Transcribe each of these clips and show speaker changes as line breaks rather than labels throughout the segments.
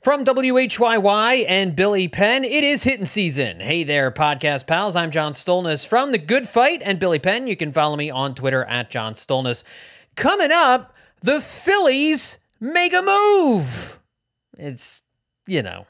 From WHYY and Billy Penn, it is hitting season. Hey there, podcast pals. I'm John Stolnis from The Good Fight and Billy Penn. You can follow me on Twitter at John Stolnis. Coming up, the Phillies make a move. It's, you know,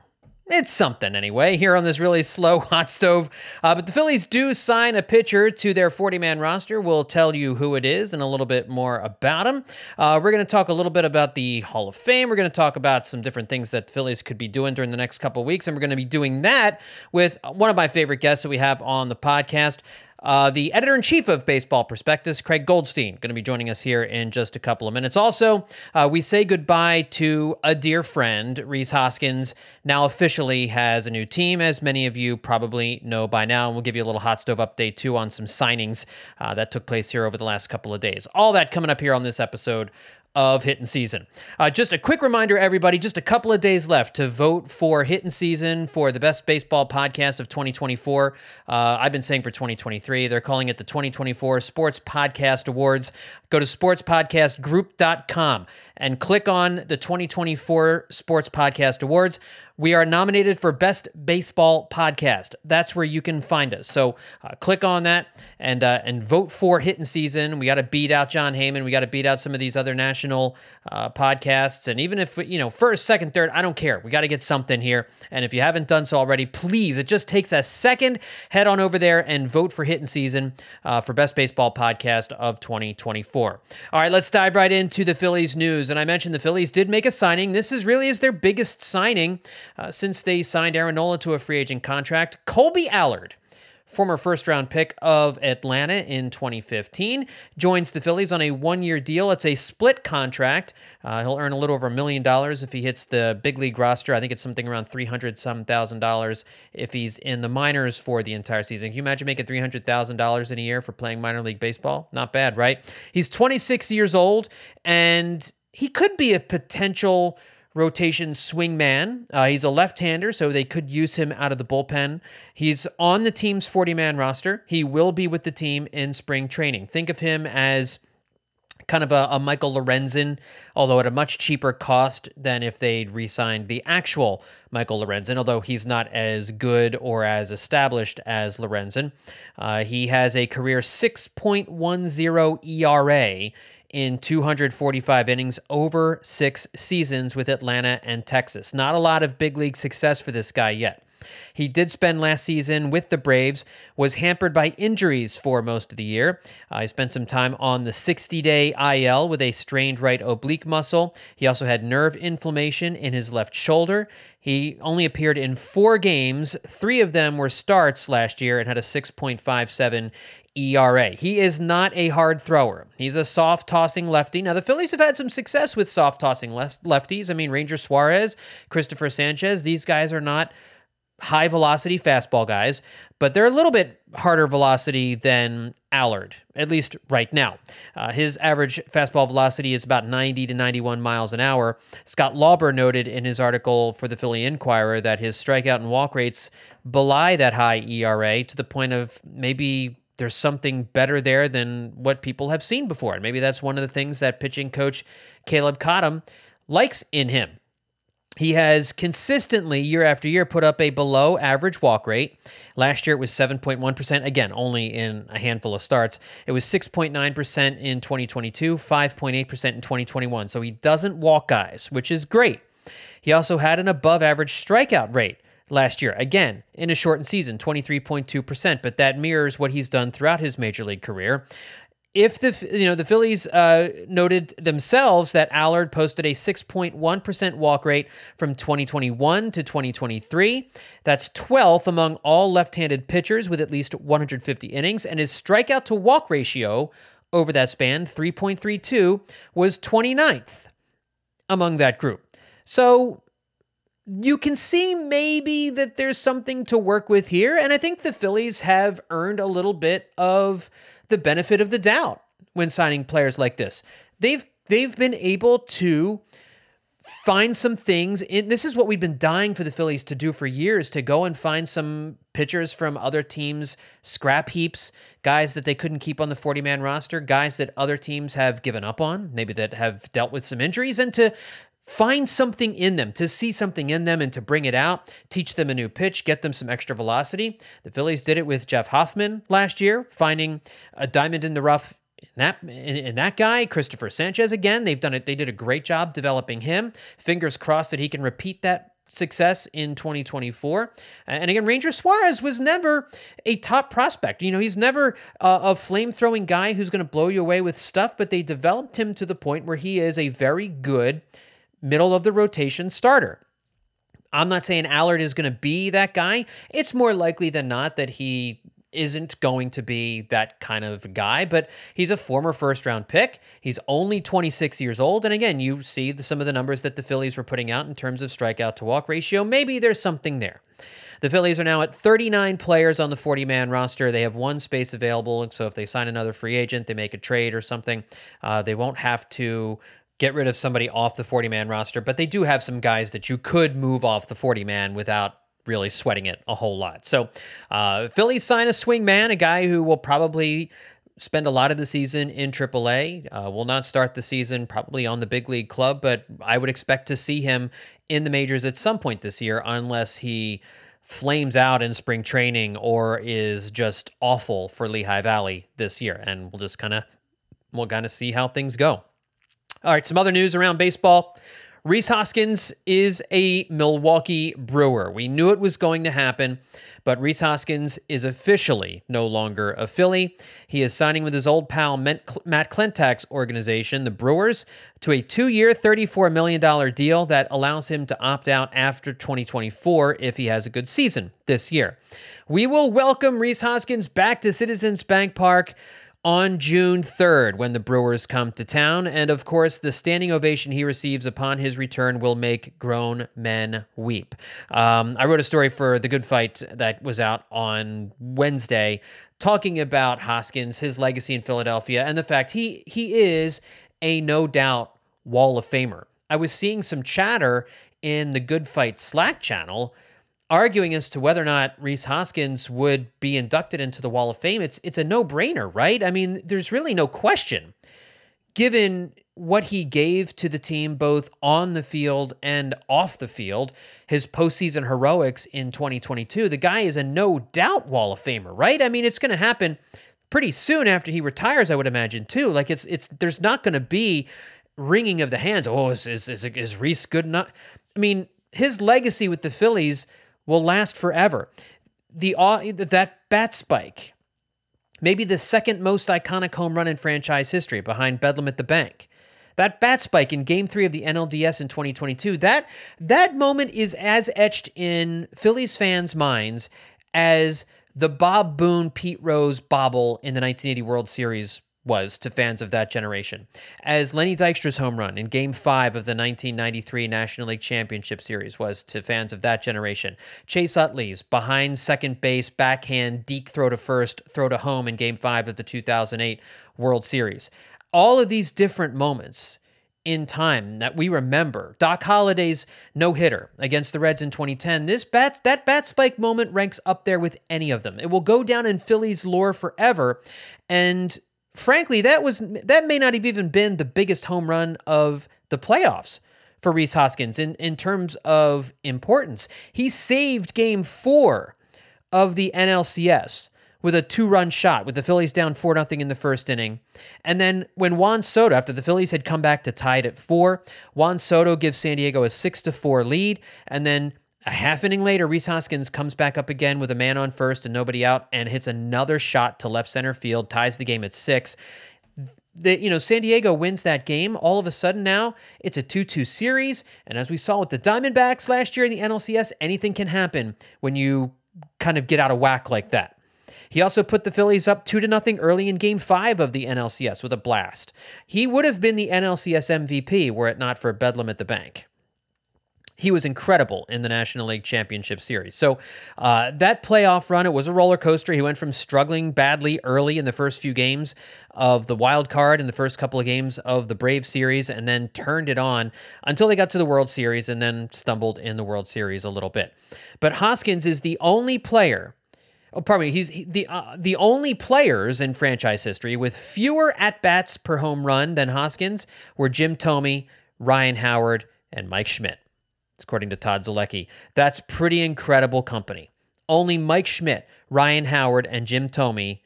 it's something anyway here on this really slow hot stove. Uh, but the Phillies do sign a pitcher to their 40 man roster. We'll tell you who it is and a little bit more about him. Uh, we're going to talk a little bit about the Hall of Fame. We're going to talk about some different things that the Phillies could be doing during the next couple weeks. And we're going to be doing that with one of my favorite guests that we have on the podcast. Uh, the editor in chief of Baseball Prospectus, Craig Goldstein, going to be joining us here in just a couple of minutes. Also, uh, we say goodbye to a dear friend. Rhys Hoskins now officially has a new team, as many of you probably know by now. And we'll give you a little hot stove update too on some signings uh, that took place here over the last couple of days. All that coming up here on this episode of Hitting Season. Uh, just a quick reminder, everybody, just a couple of days left to vote for Hitting Season for the best baseball podcast of 2024. Uh, I've been saying for 2023. They're calling it the 2024 Sports Podcast Awards. Go to sportspodcastgroup.com and click on the 2024 Sports Podcast Awards. We are nominated for Best Baseball Podcast. That's where you can find us. So uh, click on that and uh, and vote for Hitting Season. We got to beat out Jon Heyman. We got to beat out some of these other national uh, podcasts. And even if you know first, second, third, I don't care. We got to get something here. And if you haven't done so already, please, it just takes a second. Head on over there and vote for Hitting Season uh, for Best Baseball Podcast of 2024. All right, let's dive right into the Phillies news. And I mentioned the Phillies did make a signing. This is really is their biggest signing uh, since they signed Aaron Nola to a free agent contract. Kolby Allard former first round pick of Atlanta in 2015, joins the Phillies on a one year deal. It's a split contract. Uh, he'll earn a little over a million dollars if he hits the big league roster. I think it's something around 300 some thousand dollars if he's in the minors for the entire season. Can you imagine making $300,000 in a year for playing minor league baseball? Not bad, right? He's 26 years old and he could be a potential rotation swing man. Uh, he's a left hander, so they could use him out of the bullpen. He's on the team's 40 man roster. He will be with the team in spring training. Think of him as kind of a, a Michael Lorenzen, although at a much cheaper cost than if they'd re signed the actual Michael Lorenzen, although he's not as good or as established as Lorenzen. Uh, he has a career 6.10 ERA in 245 innings over six seasons with Atlanta and Texas. Not a lot of big league success for this guy yet. He did spend last season with the Braves, was hampered by injuries for most of the year. Uh, he spent some time on the 60 day IL with a strained right oblique muscle. He also had nerve inflammation in his left shoulder. He only appeared in four games. Three of them were starts last year and had a 6.57 ERA. He is not a hard thrower. He's a soft tossing lefty. Now, the Phillies have had some success with soft tossing left- lefties. I mean, Ranger Suarez, Christopher Sanchez, these guys are not high velocity fastball guys, but they're a little bit harder velocity than Allard, at least right now. Uh, his average fastball velocity is about 90 to 91 miles an hour. Scott Lauber noted in his article for the Philly Inquirer that his strikeout and walk rates belie that high ERA to the point of maybe there's something better there than what people have seen before. And maybe that's one of the things that pitching coach Caleb Cotham likes in him. He has consistently, year after year, put up a below average walk rate. Last year it was 7.1%, again, only in a handful of starts. It was 6.9% in 2022, 5.8% in 2021. So he doesn't walk guys, which is great. He also had an above average strikeout rate last year. Again, in a shortened season, 23.2%, but that mirrors what he's done throughout his major league career if the you know the Phillies uh, noted themselves that Allard posted a 6.1% walk rate from 2021 to 2023, that's 12th among all left-handed pitchers with at least 150 innings, and his strikeout to walk ratio over that span, 3.32, was 29th among that group. So you can see maybe that there's something to work with here, and I think the Phillies have earned a little bit of the benefit of the doubt when signing players like this. They've they've been able to find some things in this is what we've been dying for the Phillies to do for years to go and find some pitchers from other teams scrap heaps guys that they couldn't keep on the 40 man roster guys that other teams have given up on maybe that have dealt with some injuries and to find something in them, to see something in them and to bring it out, teach them a new pitch, get them some extra velocity. The Phillies did it with Jeff Hoffman last year, finding a diamond in the rough in that that guy, Christopher Sanchez again, they've done it. They did a great job developing him. Fingers crossed that he can repeat that success in 2024. And again, Ranger Suarez was never a top prospect. You know, he's never a flame throwing guy who's going to blow you away with stuff, but they developed him to the point where he is a very good middle of the rotation starter. I'm not saying Allard is going to be that guy. It's more likely than not that he isn't going to be that kind of guy, but he's a former first round pick. He's only 26 years old. And again, you see the, some of the numbers that the Phillies were putting out in terms of strikeout to walk ratio. Maybe there's something there. The Phillies are now at 39 players on the 40 man roster. They have one space available. So if they sign another free agent, they make a trade or something, uh, they won't have to get rid of somebody off the 40 man roster, but they do have some guys that you could move off the 40 man without really sweating it a whole lot. So, uh, Phillies sign a swing man, a guy who will probably spend a lot of the season in AAA. Uh, will not start the season probably on the big league club, but I would expect to see him in the majors at some point this year, unless he flames out in spring training or is just awful for Lehigh Valley this year. And we'll just kind of we'll kind of see how things go. All right, some other news around baseball. Rhys Hoskins is a Milwaukee Brewer. We knew it was going to happen, but Rhys Hoskins is officially no longer a Philly. He is signing with his old pal Matt Klentak's organization, the Brewers, to a two year, $34 million deal that allows him to opt out after 2024 if he has a good season this year. We will welcome Rhys Hoskins back to Citizens Bank Park on June 3rd when the Brewers come to town. And of course, the standing ovation he receives upon his return will make grown men weep. Um, I wrote a story for The Good Fight that was out on Wednesday talking about Hoskins, his legacy in Philadelphia, and the fact he, he is a no doubt Wall of Famer. I was seeing some chatter in the Good Fight Slack channel arguing as to whether or not Rhys Hoskins would be inducted into the Wall of Fame, it's it's a no-brainer, right? I mean, there's really no question. Given what he gave to the team both on the field and off the field, his postseason heroics in 2022, the guy is a no doubt Wall of Famer, right? I mean, it's going to happen pretty soon after he retires, I would imagine too. Like it's it's there's not going to be wringing of the hands. Oh, is is is, is Rhys good enough? I mean, his legacy with the Phillies will last forever. The that bat spike, maybe the second most iconic home run in franchise history, behind Bedlam at the Bank. That bat spike in Game Three of the NLDS in 2022. That that moment is as etched in Phillies fans' minds as the Bob Boone Pete Rose bobble in the 1980 World Series was to fans of that generation. As Lenny Dykstra's home run in Game 5 of the 1993 National League Championship Series was to fans of that generation. Chase Utley's behind second base, backhand, deke throw to first, throw to home in Game 5 of the 2008 World Series. All of these different moments in time that we remember. Doc Halladay's no hitter against the Reds in 2010. This bat that bat spike moment ranks up there with any of them. It will go down in Phillies lore forever. And frankly, that was that may not have even been the biggest home run of the playoffs for Rhys Hoskins in, in terms of importance. He saved game four of the NLCS with a two run shot with the Phillies down 4 0 in the first inning. And then when Juan Soto, after the Phillies had come back to tie it at four, Juan Soto gives San Diego a 6 to 4 lead. And then a half inning later, Rhys Hoskins comes back up again with a man on first and nobody out and hits another shot to left center field, ties the game at six. The, you know, San Diego wins that game. All of a sudden now it's a 2 2 series. And as we saw with the Diamondbacks last year in the NLCS, anything can happen when you kind of get out of whack like that. He also put the Phillies up 2 to nothing early in game 5 of the NLCS with a blast. He would have been the NLCS MVP were it not for Bedlam at the bank he was incredible in the National League Championship Series. So uh, that playoff run, it was a roller coaster. He went from struggling badly early in the first few games of the wild card in the first couple of games of the Brave Series, and then turned it on until they got to the World Series, and then stumbled in the World Series a little bit. But Hoskins is the only player. Oh, pardon me. He's the uh, the only players in franchise history with fewer at bats per home run than Hoskins were Jim Thome, Ryan Howard, and Mike Schmidt. According to Todd Zolecki, that's pretty incredible company. Only Mike Schmidt, Ryan Howard, and Jim Thome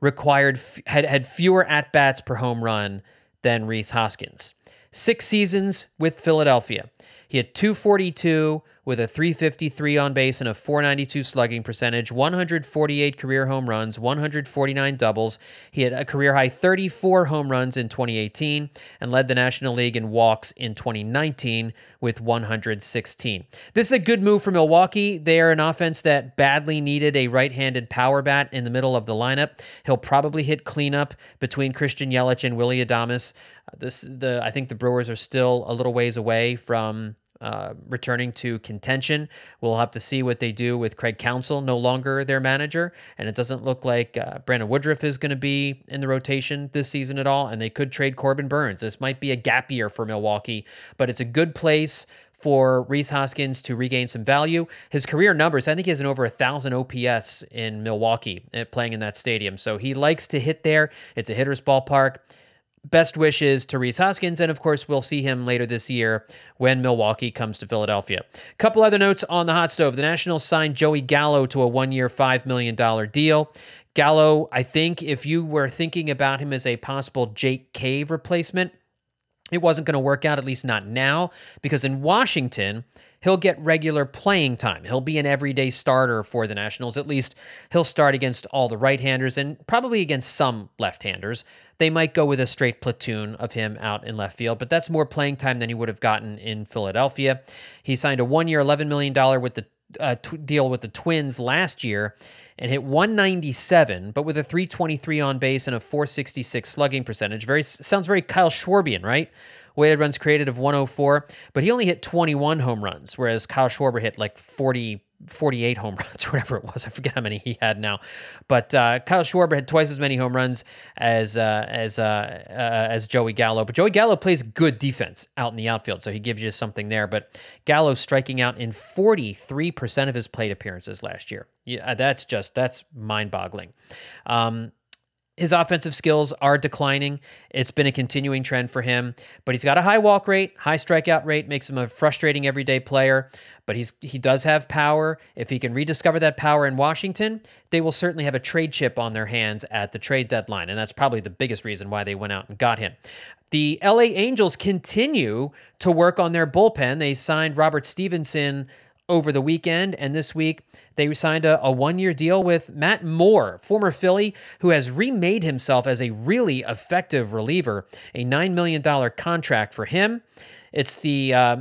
required had had fewer at bats per home run than Rhys Hoskins. Six seasons with Philadelphia. He had 242 with a 353 on base and a 492 slugging percentage, 148 career home runs, 149 doubles. He had a career high 34 home runs in 2018 and led the National League in walks in 2019 with 116. This is a good move for Milwaukee. They are an offense that badly needed a right handed power bat in the middle of the lineup. He'll probably hit cleanup between Christian Yelich and Willie Adames. Uh, this the I think the Brewers are still a little ways away from uh, returning to contention. We'll have to see what they do with Craig Counsell, no longer their manager. And it doesn't look like uh, Brandon Woodruff is going to be in the rotation this season at all. And they could trade Corbin Burnes. This might be a gap year for Milwaukee, but it's a good place for Rhys Hoskins to regain some value. His career numbers, I think he has an over a thousand OPS in Milwaukee uh, playing in that stadium. So he likes to hit there. It's a hitter's ballpark best wishes to Rhys Hoskins, and of course, we'll see him later this year when Milwaukee comes to Philadelphia. Couple other notes on the hot stove: the Nationals signed Joey Gallo to a one-year, five million dollar deal. Gallo, I think, if you were thinking about him as a possible Jake Cave replacement, it wasn't going to work out, at least not now, because in Washington, he'll get regular playing time. He'll be an everyday starter for the Nationals. At least he'll start against all the right handers and probably against some left handers. They might go with a straight platoon of him out in left field, but that's more playing time than he would have gotten in Philadelphia. He signed a one year, $11 million with the uh, t- deal with the Twins last year and hit 197, but with a 323 on base and a 466 slugging percentage. Very sounds very Kyle Schwarbian, right? Weighted runs created of 104, but he only hit 21 home runs, whereas Kyle Schwarber hit like 40 48 home runs, whatever it was. I forget how many he had now, but uh, Kyle Schwarber had twice as many home runs as uh, as uh, uh, as Joey Gallo. But Joey Gallo plays good defense out in the outfield, so he gives you something there. But Gallo striking out in 43 percent of his plate appearances last year. Yeah, that's just that's mind boggling. Um, his offensive skills are declining. It's been a continuing trend for him, but he's got a high walk rate, high strikeout rate, makes him a frustrating everyday player. But he's he does have power. If he can rediscover that power in Washington, they will certainly have a trade chip on their hands at the trade deadline, and that's probably the biggest reason why they went out and got him. The LA Angels continue to work on their bullpen. They signed Robert Stephenson over the weekend and this week. They signed a, a one year deal with Matt Moore, former Philly, who has remade himself as a really effective reliever. A $9 million contract for him. It's the. Uh,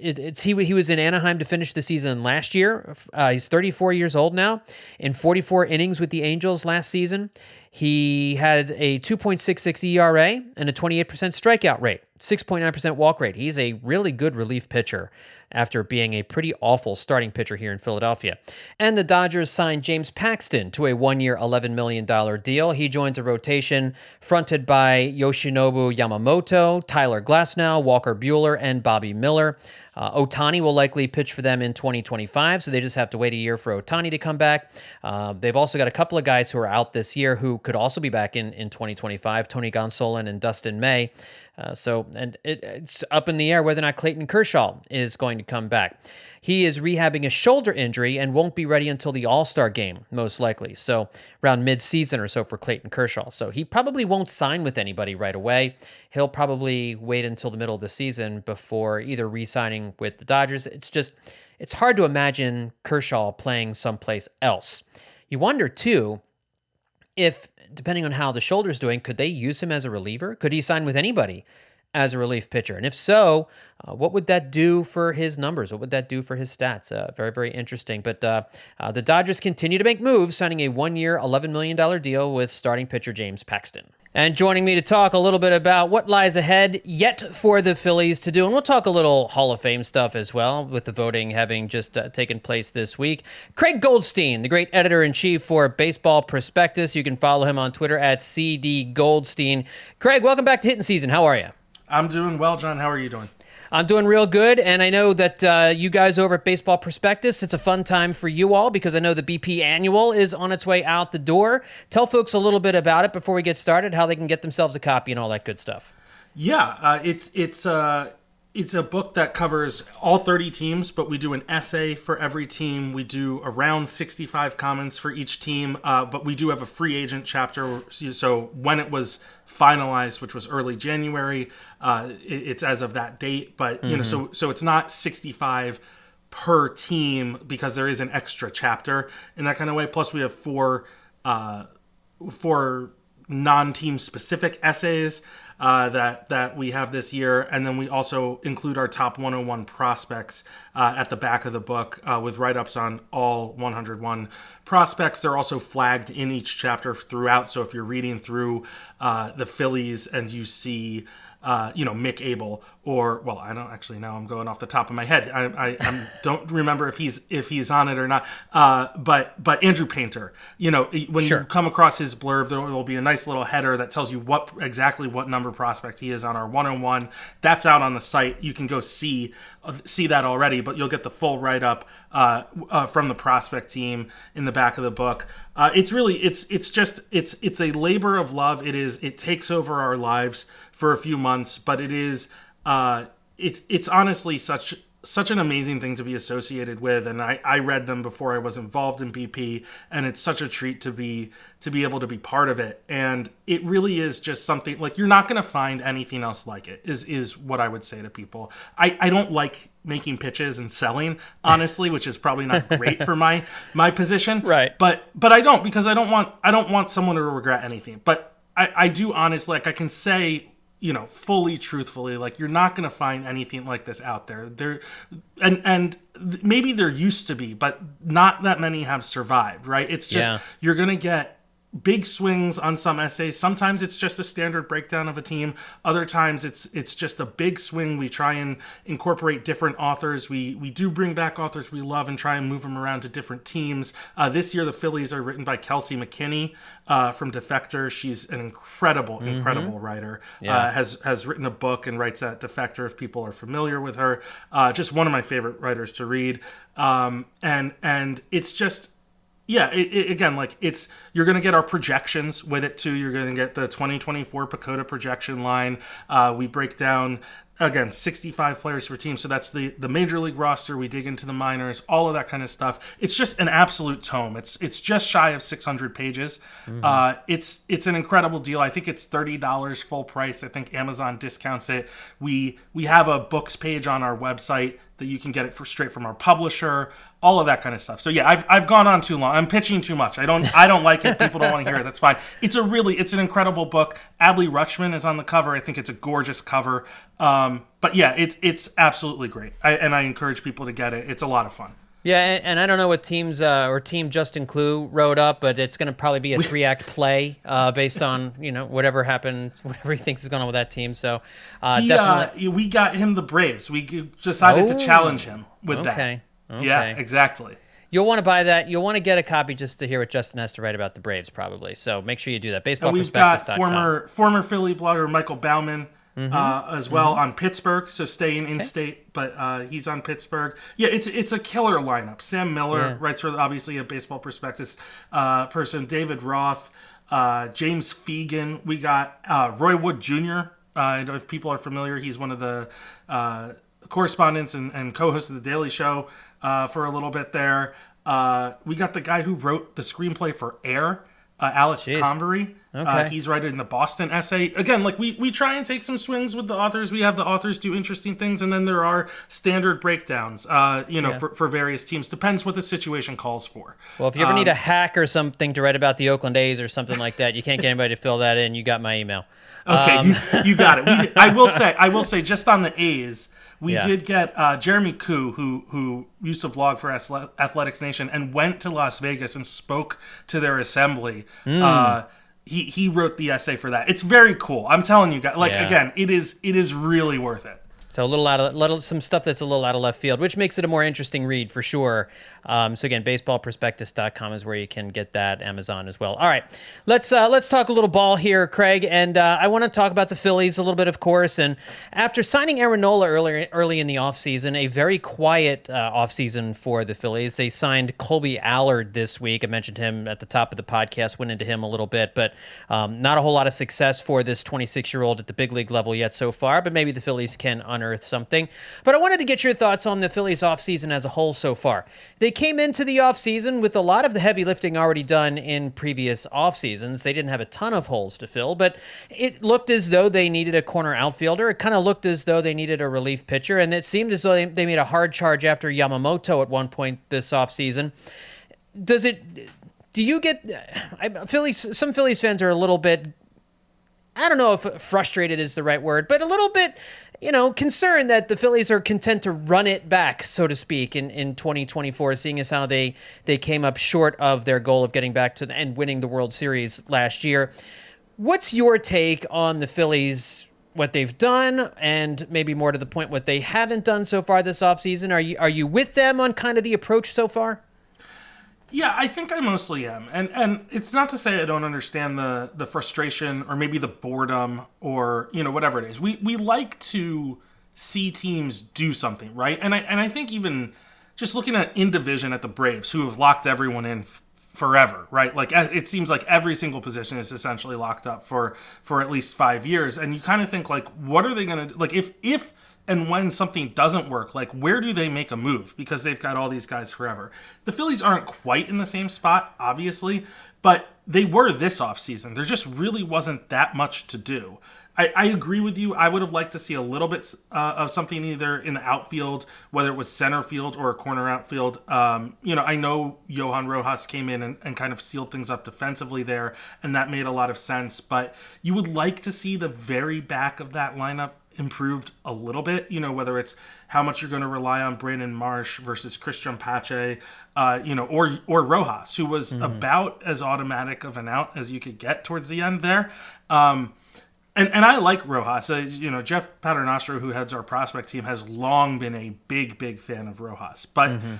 it, it's he he was in Anaheim to finish the season last year. Uh, he's 34 years old now. In 44 innings with the Angels last season, he had a 2.66 ERA and a 28% strikeout rate, 6.9% walk rate. He's a really good relief pitcher after being a pretty awful starting pitcher here in Philadelphia. And the Dodgers signed James Paxton to a one year, $11 million deal. He joins a rotation fronted by Yoshinobu Yamamoto, Tyler Glasnow, Walker Buehler, and Bobby Miller. Uh, Ohtani will likely pitch for them in 2025, so they just have to wait a year for Ohtani to come back. Uh, they've also got a couple of guys who are out this year who could also be back in, in 2025 Tony Gonsolin and Dustin May. Uh, so, and it, it's up in the air whether or not Clayton Kershaw is going to come back. He is rehabbing a shoulder injury and won't be ready until the All Star game, most likely. So, around mid season or so for Clayton Kershaw. So, he probably won't sign with anybody right away. He'll probably wait until the middle of the season before either re signing with the Dodgers. It's just, it's hard to imagine Kershaw playing someplace else. You wonder, too, if depending on how the shoulder's doing, could they use him as a reliever? Could he sign with anybody as a relief pitcher? And if so, uh, what would that do for his numbers? What would that do for his stats? Uh, very, very interesting. But uh, uh the Dodgers continue to make moves, signing a one year, $11 million deal with starting pitcher James Paxton. And joining me to talk a little bit about what lies ahead yet for the Phillies to do. And we'll talk a little Hall of Fame stuff as well, with the voting having just uh, taken place this week. Craig Goldstein, the great editor in chief for Baseball Prospectus. You can follow him on Twitter at CD Goldstein. Craig, welcome back to Hitting Season. How are you?
I'm doing well, John. How are you doing?
I'm doing real good, and I know that uh, you guys over at Baseball Prospectus, it's a fun time for you all because I know the BP Annual is on its way out the door. Tell folks a little bit about it before we get started, how they can get themselves a copy and all that good stuff.
Yeah, uh, it's it's uh, it's a book that covers all 30 teams, but we do an essay for every team. We do around 65 comments for each team, uh, but we do have a free agent chapter. So when it was finalized, which was early January, uh, it's as of that date. But you know, so so it's not 65 per team because there is an extra chapter in that kind of way. Plus, we have four uh, four non-team specific essays uh, that that we have this year, and then we also include our top 101 prospects uh, at the back of the book uh, with write-ups on all 101 prospects. They're also flagged in each chapter throughout. So if you're reading through uh, the Phillies and you see uh, you know Mick Abel or well I don't actually know I'm going off the top of my head. I, I, I don't remember if he's if he's on it or not. Uh, but but Andrew Painter you know when sure. you come across his blurb there will be a nice little header that tells you what exactly what number prospect he is on our 101 that's out on the site. You can go see uh, see that already but you'll get the full write up uh, uh, from the prospect team in the back of the book. Uh, it's really it's it's just it's it's a labor of love. It is it takes over our lives for a few months, but it is uh, it's it's honestly such such an amazing thing to be associated with and I, I read them before I was involved in BP and it's such a treat to be to be able to be part of it. And it really is just something like you're not going to find anything else like it is is what I would say to people. I, I don't like making pitches and selling honestly which is probably not great for my my position.
Right.
But but I don't because I don't want I don't want someone to regret anything. But I, I do honestly like I can say you know fully truthfully like you're not going to find anything like this out there there and and maybe there used to be but not that many have survived right it's just yeah. you're going to get big swings on some essays. Sometimes it's just a standard breakdown of a team. Other times it's it's just a big swing. We try and incorporate different authors. We we do bring back authors we love and try and move them around to different teams. Uh, this year the Phillies are written by Kelsey McKinney uh, from Defector. She's an incredible mm-hmm. incredible writer. Yeah. Uh, has has written a book and writes at Defector. If people are familiar with her, uh, just one of my favorite writers to read. Um, and and it's just yeah, it, it, again, like it's you're going to get our projections with it too. You're going to get the 2024 PECOTA projection line. Uh, we break down again 65 players per team. So that's the the major league roster. We dig into the minors all of that kind of stuff. It's just an absolute tome. It's it's just shy of 600 pages. Mm-hmm. uh, it's it's an incredible deal. I think it's $30 full price. I think amazon discounts it. We we have a books page on our website that you can get it for straight from our publisher all of that kind of stuff. So yeah, I've, I've gone on too long. I'm pitching too much. I don't I don't like it. People don't want to hear it. That's fine. It's a really it's an incredible book. Adley Rutschman is on the cover. I think it's a gorgeous cover. Um, but yeah, it's it's absolutely great. I, and I encourage people to get it. It's a lot of fun.
Yeah, and, and I don't know what teams uh, or team Justin Klugh wrote up, but it's going to probably be a three act play uh, based on you know whatever happened, whatever he thinks is going on with that team. So uh,
he,
definitely,
uh, we got him the Braves. We decided oh, to challenge him with that.
okay.
that. Okay. Yeah, exactly.
You'll want to buy that. You'll want to get a copy just to hear what Justin has to write about the Braves, probably. So make sure you do that. Baseball.
we've got former former Philly blogger Michael Baumann mm-hmm. uh, as well mm-hmm. on Pittsburgh. So staying in okay. state, but uh, he's on Pittsburgh. Yeah, it's it's a killer lineup. Sam Miller yeah. writes for obviously a baseball prospectus uh, person. David Roth, uh, James Fegan. We got uh, Roy Wood Jr. Uh, if people are familiar, he's one of the correspondents and, and co-host of the Daily Show uh, for a little bit there. Uh, we got the guy who wrote the screenplay for Air, uh, Alex Jeez. Convery. Uh, okay. he's writing the Boston essay. Again, like we, we try and take some swings with the authors. We have the authors do interesting things, and then there are standard breakdowns, uh, you know, yeah. for, for various teams. Depends what the situation calls for.
Well, if you ever um, need a hack or something to write about the Oakland A's or something like that, you can't get anybody to fill that in. You got my email.
Okay, um, you, you, got it. I will say, I will say, just on the A's, we yeah. did get uh, Jeremy Koo, who who used to vlog for Athletics Nation and went to Las Vegas and spoke to their assembly. Mm. Uh, he he wrote the essay for that. It's very cool. I'm telling you guys. Like yeah. again, it is it is really worth it.
So a little out of little some stuff that's a little out of left field, which makes it a more interesting read for sure. Um, so again, baseballprospectus.com is where you can get that. Amazon as well. All right, let's uh, let's talk a little ball here, Craig, and uh, I want to talk about the Phillies a little bit, of course. And after signing Aaron Nola earlier early in the offseason, a very quiet uh, offseason for the Phillies. They signed Kolby Allard this week. I mentioned him at the top of the podcast, went into him a little bit, but um, not a whole lot of success for this 26 year old at the big league level yet so far. But maybe the Phillies can unearth unearth something. But I wanted to get your thoughts on the Phillies offseason as a whole so far. They came into the offseason with a lot of the heavy lifting already done in previous off seasons. They didn't have a ton of holes to fill, but it looked as though they needed a corner outfielder. It kind of looked as though they needed a relief pitcher, and it seemed as though they, they made a hard charge after Yamamoto at one point this offseason. Does it do you get I, Phillies? Some Phillies fans are a little bit. I don't know if frustrated is the right word, but a little bit, you know, concerned that the Phillies are content to run it back, so to speak, in, in 2024, seeing as how they they came up short of their goal of getting back to the, and winning the World Series last year. What's your take on the Phillies? What they've done, and maybe more to the point, what they haven't done so far this offseason? Are you are you with them on kind of the approach so far?
Yeah, I think I mostly am, and and it's not to say I don't understand the the frustration or maybe the boredom or you know whatever it is. We we like to see teams do something right, and I and I think even just looking at in division at the Braves who have locked everyone in f- forever, right? Like it seems like every single position is essentially locked up for for at least five years, and you kind of think like, what are they gonna like if if and when something doesn't work, like where do they make a move? Because they've got all these guys forever. The Phillies aren't quite in the same spot, obviously, but they were this offseason. There just really wasn't that much to do. I, I agree with you. I would have liked to see a little bit uh, of something either in the outfield, whether it was center field or a corner outfield. Um, you know, I know Johan Rojas came in and, and kind of sealed things up defensively there, and that made a lot of sense. But you would like to see the very back of that lineup improved a little bit. You know, whether it's how much you're going to rely on Brandon Marsh versus Cristian Pache, uh, you know, or or Rojas, who was mm-hmm. about as automatic of an out as you could get towards the end there. Um, and, and I like Rojas. Uh, you know, Jeff Paternostro, who heads our prospect team, has long been a big, big fan of Rojas. But mm-hmm.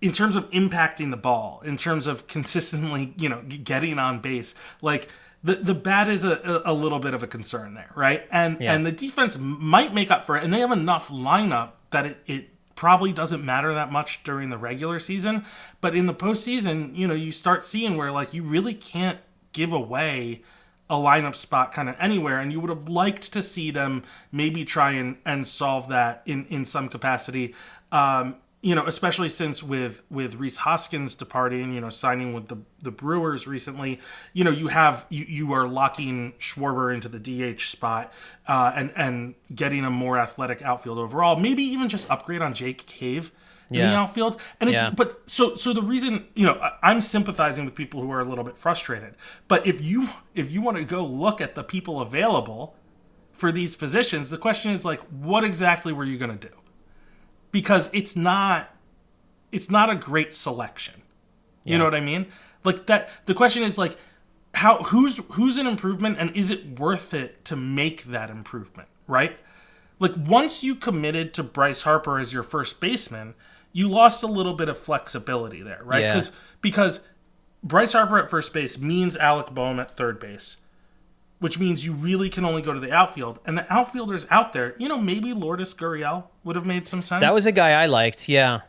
in terms of impacting the ball, in terms of consistently, you know, getting on base, like – the the bat is a, a little bit of a concern there, right? And yeah. and the defense might make up for it, and they have enough lineup that it, it probably doesn't matter that much during the regular season, but in the postseason, you know, you start seeing where like you really can't give away a lineup spot kind of anywhere and you would have liked to see them maybe try and, and solve that in, in some capacity um, you know, especially since with with Rhys Hoskins departing, you know, signing with the the Brewers recently, you know, you have you you are locking Schwarber into the DH spot, uh, and and getting a more athletic outfield overall. Maybe even just upgrade on Jake Cave in yeah. the outfield. And it's yeah. but so so the reason you know I'm sympathizing with people who are a little bit frustrated. But if you if you want to go look at the people available for these positions, the question is like, what exactly were you going to do? Because it's not it's not a great selection. You yeah. know what I mean? Like that the question is like how who's who's an improvement and is it worth it to make that improvement, right? Like once you committed to Bryce Harper as your first baseman, you lost a little bit of flexibility there, right? Yeah. Cuz because Bryce Harper at first base means Alec Bohm at third base which means you really can only go to the outfield. And the outfielders out there, you know, maybe Lourdes Gurriel would have made some sense.
That was a guy I liked, yeah.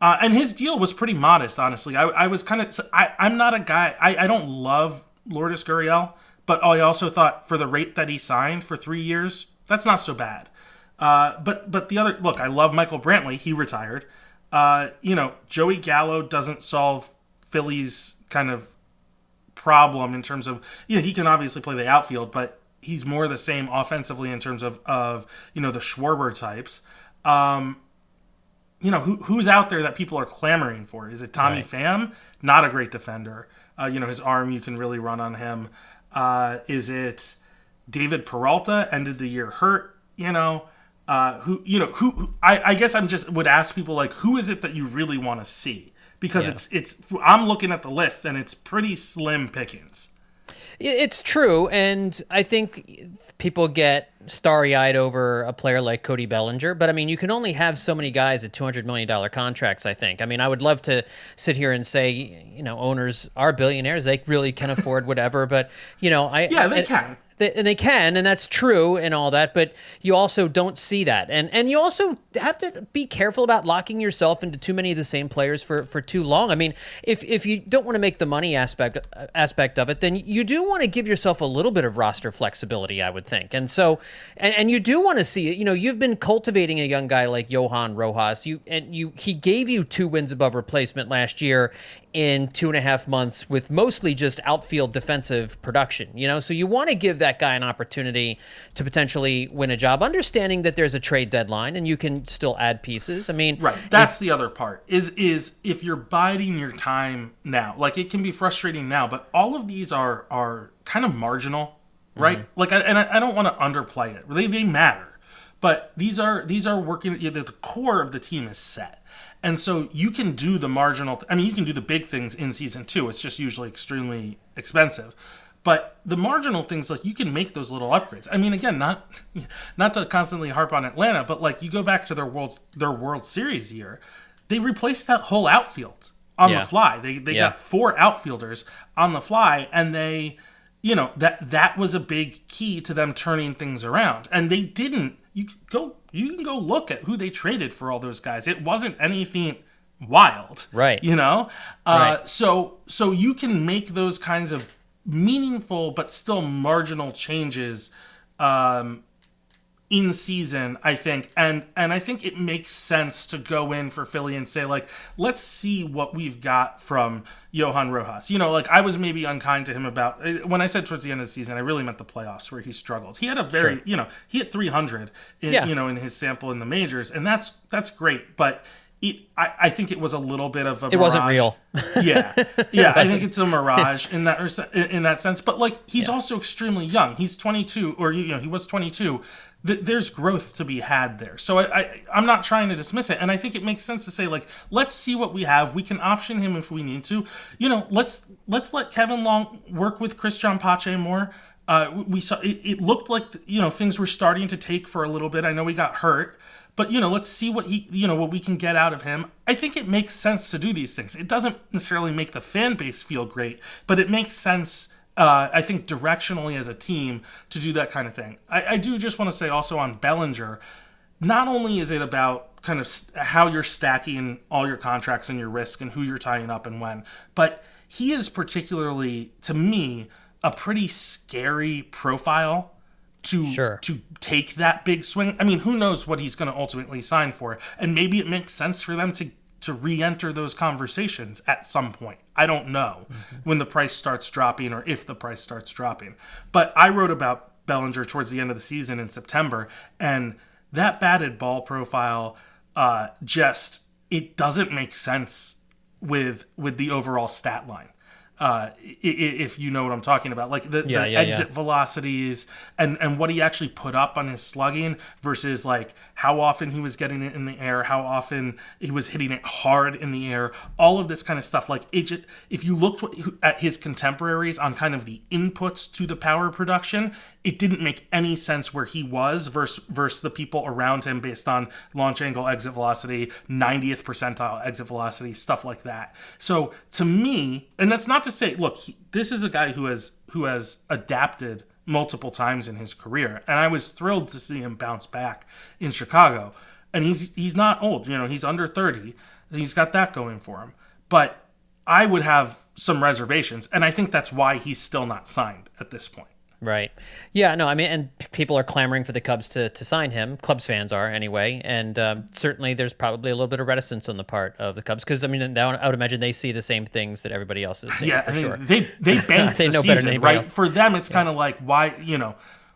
Uh, and his deal was pretty modest, honestly. I, I was kind of, I'm not a guy, I, I don't love Lourdes Gurriel, but I also thought for the rate that he signed for three years, that's not so bad. Uh, but but the other look, I love Michael Brantley. He retired. Uh, you know, Joey Gallo doesn't solve Philly's kind of problem in terms of you know he can obviously play the outfield, but he's more the same offensively in terms of of you know the Schwarber types. Um, you know who, who's out there that people are clamoring for? Is it Tommy right. Pham? Not a great defender. Uh, you know his arm you can really run on him. Uh, is it David Peralta? Ended the year hurt. You know. Uh, who you know who, who I, I guess I'm just would ask people like who is it that you really want to see because yeah. it's it's I'm looking at the list and it's pretty slim pickings.
It's true, and I think people get starry-eyed over a player like Cody Bellinger, but I mean, you can only have so many guys at two hundred million dollar contracts. I think. I mean, I would love to sit here and say, you know, owners are billionaires; they really can afford whatever. But you know, I
yeah, they can.
They, and they can, and that's true and all that, but you also don't see that. And and you also have to be careful about locking yourself into too many of the same players for, for too long. I mean, if, if you don't want to make the money aspect aspect of it, then you do want to give yourself a little bit of roster flexibility, I would think. And so and, and you do want to see it. You know, you've been cultivating a young guy like Johan Rojas. You and you he gave you two wins above replacement last year in two and a half months with mostly just outfield defensive production, you know? So you want to give that guy an opportunity to potentially win a job, understanding that there's a trade deadline and you can still add pieces. I mean,
right. That's the other part is, is if you're biding your time now, like it can be frustrating now, but all of these are, are kind of marginal, right? Mm-hmm. Like, I, and I, I don't want to underplay it. They, they matter, but these are, these are working, the core of the team is set and so you can do the marginal, th- I mean, you can do the big things in season two. It's just usually extremely expensive. But the marginal things, like you can make those little upgrades. I mean, again, not not to constantly harp on Atlanta, but like you go back to their world their World Series year, they replaced that whole outfield on yeah. the fly. They they yeah. got four outfielders on the fly, and they, you know, that that was a big key to them turning things around. And they didn't. You go you can go look at who they traded for all those guys. It wasn't anything wild,
right?
You know, uh, right. so so you can make those kinds of meaningful but still marginal changes um, in season, I think, and and I think it makes sense to go in for Philly and say like, let's see what we've got from Johan Rojas. You know, like I was maybe unkind to him about uh, when I said towards the end of the season, I really meant the playoffs where he struggled. He had a very, sure. you know, he hit 300, in, yeah. you know, in his sample in the majors, and that's that's great, but. It, I, I think it was a little bit of a.
It mirage. wasn't real.
yeah, yeah. I think it's a mirage in that in that sense. But like, he's yeah. also extremely young. He's 22, or you know, he was 22 th- there's growth to be had there. So I, I I'm not trying to dismiss it, and I think it makes sense to say like let's see what we have. We can option him if we need to. You know, let's let's let Kevin Long work with Cristian Pache more. Uh, we saw it, it looked like you know things were starting to take for a little bit. I know he got hurt, but you know let's see what he you know what we can get out of him i think it makes sense to do these things it doesn't necessarily make the fan base feel great but it makes sense uh, I think directionally as a team to do that kind of thing. I, I do just want to say also on Bellinger, not only is it about kind of st- how you're stacking all your contracts and your risk and who you're tying up and when, but he is particularly to me a pretty scary profile to
sure.
to take that big swing. I mean, who knows what he's going to ultimately sign for, and maybe it makes sense for them to to re-enter those conversations at some point. I don't know mm-hmm. when the price starts dropping or if the price starts dropping. But I wrote about Bellinger towards the end of the season in September, and that batted ball profile uh, just it doesn't make sense with with the overall stat line uh, if you know what I'm talking about, like the, yeah, the yeah, exit yeah. velocities and and what he actually put up on his slugging versus like how often he was getting it in the air, how often he was hitting it hard in the air, all of this kind of stuff. Like it just, if you looked at his contemporaries on kind of the inputs to the power production, it didn't make any sense where he was versus versus the people around him based on launch angle, exit velocity, 90th percentile exit velocity, stuff like that. So to me, and that's not to say, look, he, this is a guy who has who has adapted multiple times in his career, and I was thrilled to see him bounce back in Chicago. And he's he's not old, you know, he's under 30. He's got that going for him. But I would have some reservations, and I think that's why he's still not signed at this point.
Right. Yeah. No. I mean, and people are clamoring for the Cubs to, to sign him. Cubs fans are anyway, and um, certainly there's probably a little bit of reticence on the part of the Cubs because I mean, I would imagine they see the same things that everybody else is seeing. Yeah, for I mean, sure.
They they banked they the know season, right? Else. For them, it's yeah. kind of like why you know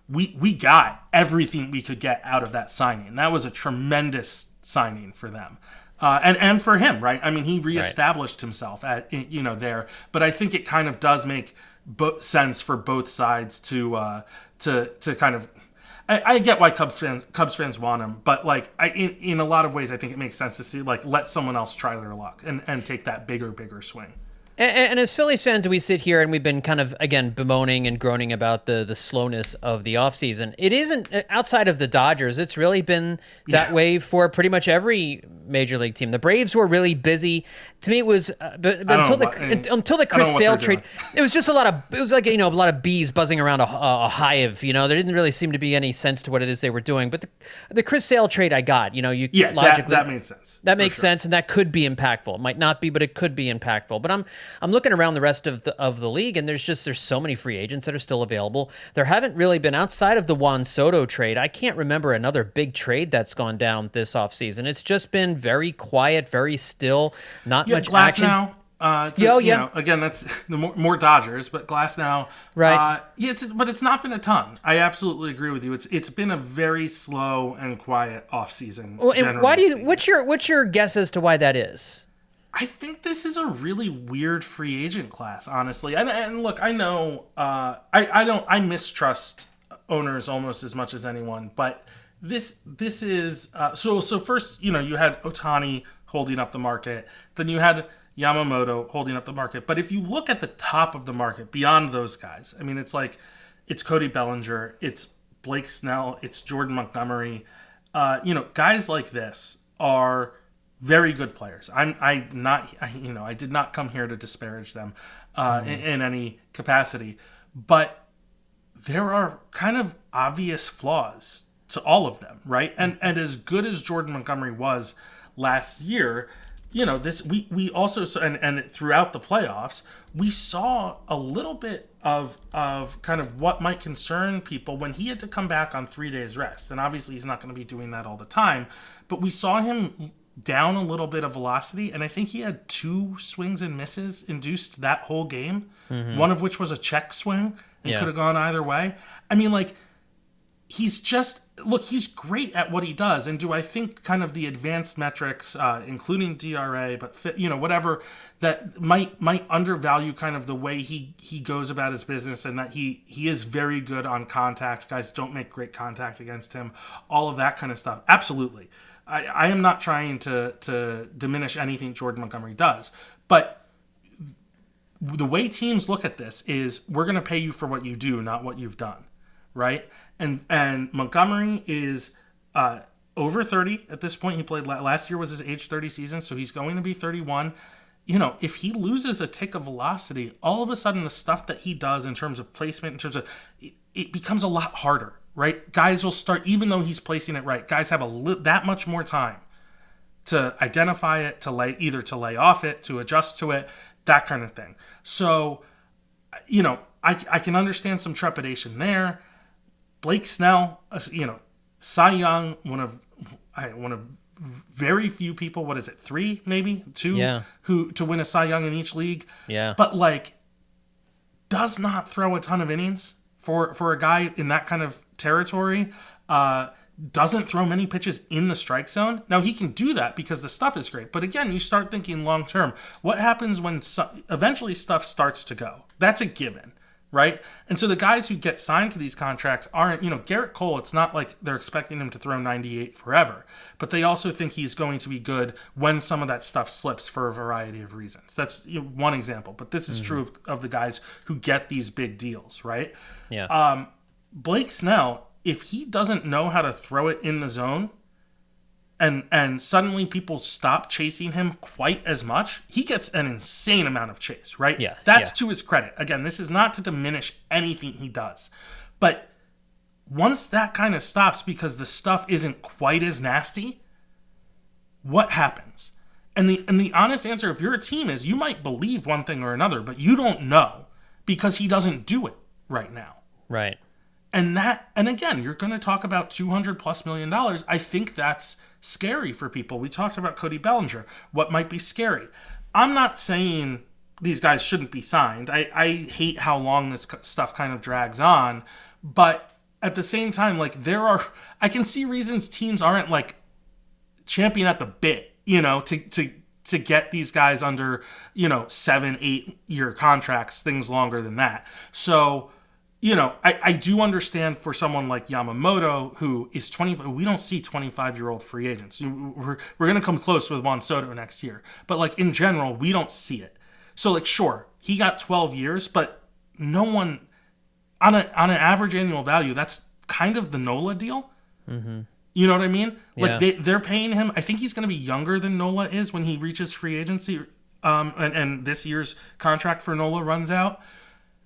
we we got everything we could get out of that signing. That was a tremendous signing for them. Uh, and and for him, right? I mean, he reestablished right. himself at you know there, but I think it kind of does make bo- sense for both sides to uh, to to kind of. I, I, get why Cubs fans Cubs fans want him, but like I, in, in a lot of ways, I think it makes sense to see like let someone else try their luck and, and take that bigger bigger swing.
And, and, as Phillies fans, we sit here and we've been kind of again bemoaning and groaning about the the slowness of the offseason. It isn't uh, outside of the Dodgers. It's really been that yeah. way for pretty much every major league team. The Braves were really busy. To me, it was uh, but, but until the what, until the Chris Sale trade, it was just a lot of it was like you know a lot of bees buzzing around a, a, hive. You know, there didn't really seem to be any sense to what it is they were doing. But the, the Chris Sale trade, I got. You know, you
yeah, logically that, that made sense.
That makes sure. sense, and that could be impactful. It might not be, but it could be impactful. But I'm I'm looking around the rest of the of the league, and there's just there's so many free agents that are still available. There haven't really been outside of the Juan Soto trade. I can't remember another big trade that's gone down this offseason. It's just been very quiet, very still, not
yeah,
much
Glass
action.
Now. Uh, to, Yo, yeah. Know, again, that's the more, more, Dodgers, but Glass now.
right?
Uh, yeah, it's but it's not been a ton. I absolutely agree with you. It's it's been a very slow and quiet off season.
Well, why do you? What's your what's your guess as to why that is?
I think this is a really weird free agent class, honestly. And, and look, I know uh, I I don't I mistrust owners almost as much as anyone, but this this is uh, so so. First, you know, you had Ohtani holding up the market, then you had Yamamoto holding up the market. But if you look at the top of the market beyond those guys, I mean, it's like it's Cody Bellinger, it's Blake Snell, it's Jordan Montgomery. Uh, you know, guys like this are very good players. I'm I not I, you know I did not come here to disparage them uh, mm-hmm. in, in, any capacity, but there are kind of obvious flaws to all of them, right? And and as good as Jordan Montgomery was last year, you know this we we also saw, and and throughout the playoffs we saw a little bit of of kind of what might concern people when he had to come back on three days rest and obviously he's not going to be doing that all the time but we saw him down a little bit of velocity, and I think he had two swings and misses induced that whole game. Mm-hmm. One of which was a check swing and yeah. could have gone either way. I mean, like he's just look, he's great at what he does, and do I think kind of the advanced metrics, uh, including DRA, but you know whatever that might might undervalue kind of the way he he goes about his business, and that he he is very good on contact. Guys don't make great contact against him. All of that kind of stuff, absolutely. I, I am not trying to to diminish anything Jordan Montgomery does, but the way teams look at this is we're going to pay you for what you do, not what you've done, right? And and Montgomery is uh, over 30 at this point. He played last year was his age 30 season, so he's going to be 31. You know, if he loses a tick of velocity, all of a sudden the stuff that he does in terms of placement, in terms of it, it becomes a lot harder right? Guys will start, even though he's placing it right, guys have a li- that much more time to identify it, to lay either to lay off it, to adjust to it, that kind of thing. So, you know, I, I can understand some trepidation there. Blake Snell, uh, you know, Cy Young, one of I one of very few people. What is it? Three, maybe two,
yeah.
who to win a Cy Young in each league.
Yeah,
but like, does not throw a ton of innings for for a guy in that kind of territory. Uh, doesn't throw many pitches in the strike zone. Now he can do that because the stuff is great. But again, you start thinking long term. What happens when su- eventually stuff starts to go? That's a given, right? And so the guys who get signed to these contracts aren't, you know, Gerrit Cole. It's not like they're expecting him to throw 98 forever, but they also think he's going to be good when some of that stuff slips for a variety of reasons. That's you know, one example. But this is mm-hmm. true of, of the guys who get these big deals, right?
Yeah.
Um, Blake Snell, if he doesn't know how to throw it in the zone, and and suddenly people stop chasing him quite as much, he gets an insane amount of chase, right?
Yeah.
That's
yeah.
to his credit. Again, this is not to diminish anything he does. But once that kind of stops because the stuff isn't quite as nasty, what happens? And the and the honest answer if you're a team is you might believe one thing or another, but you don't know because he doesn't do it right now.
Right
and that and again you're going to talk about 200 plus million dollars. I think that's scary for people. We talked about cody bellinger. What might be scary? I'm not saying these guys shouldn't be signed. I, I hate how long this stuff kind of drags on. But at the same time like there are i can see reasons teams aren't like champion at the bit you know to to to get these guys under you know seven eight year contracts things longer than that. So you know, I, I do understand for someone like Yamamoto, who is 20, we don't see 25 year old free agents. We're, we're going to come close with Juan Soto next year. But, like, in general, we don't see it. So like, sure, he got 12 years, but no one on a on an average annual value, that's kind of the Nola deal. Mm-hmm. You know what I mean? Like
Yeah.
they they're paying him. I think he's going to be younger than Nola is when he reaches free agency. Um, and, and this year's contract for Nola runs out.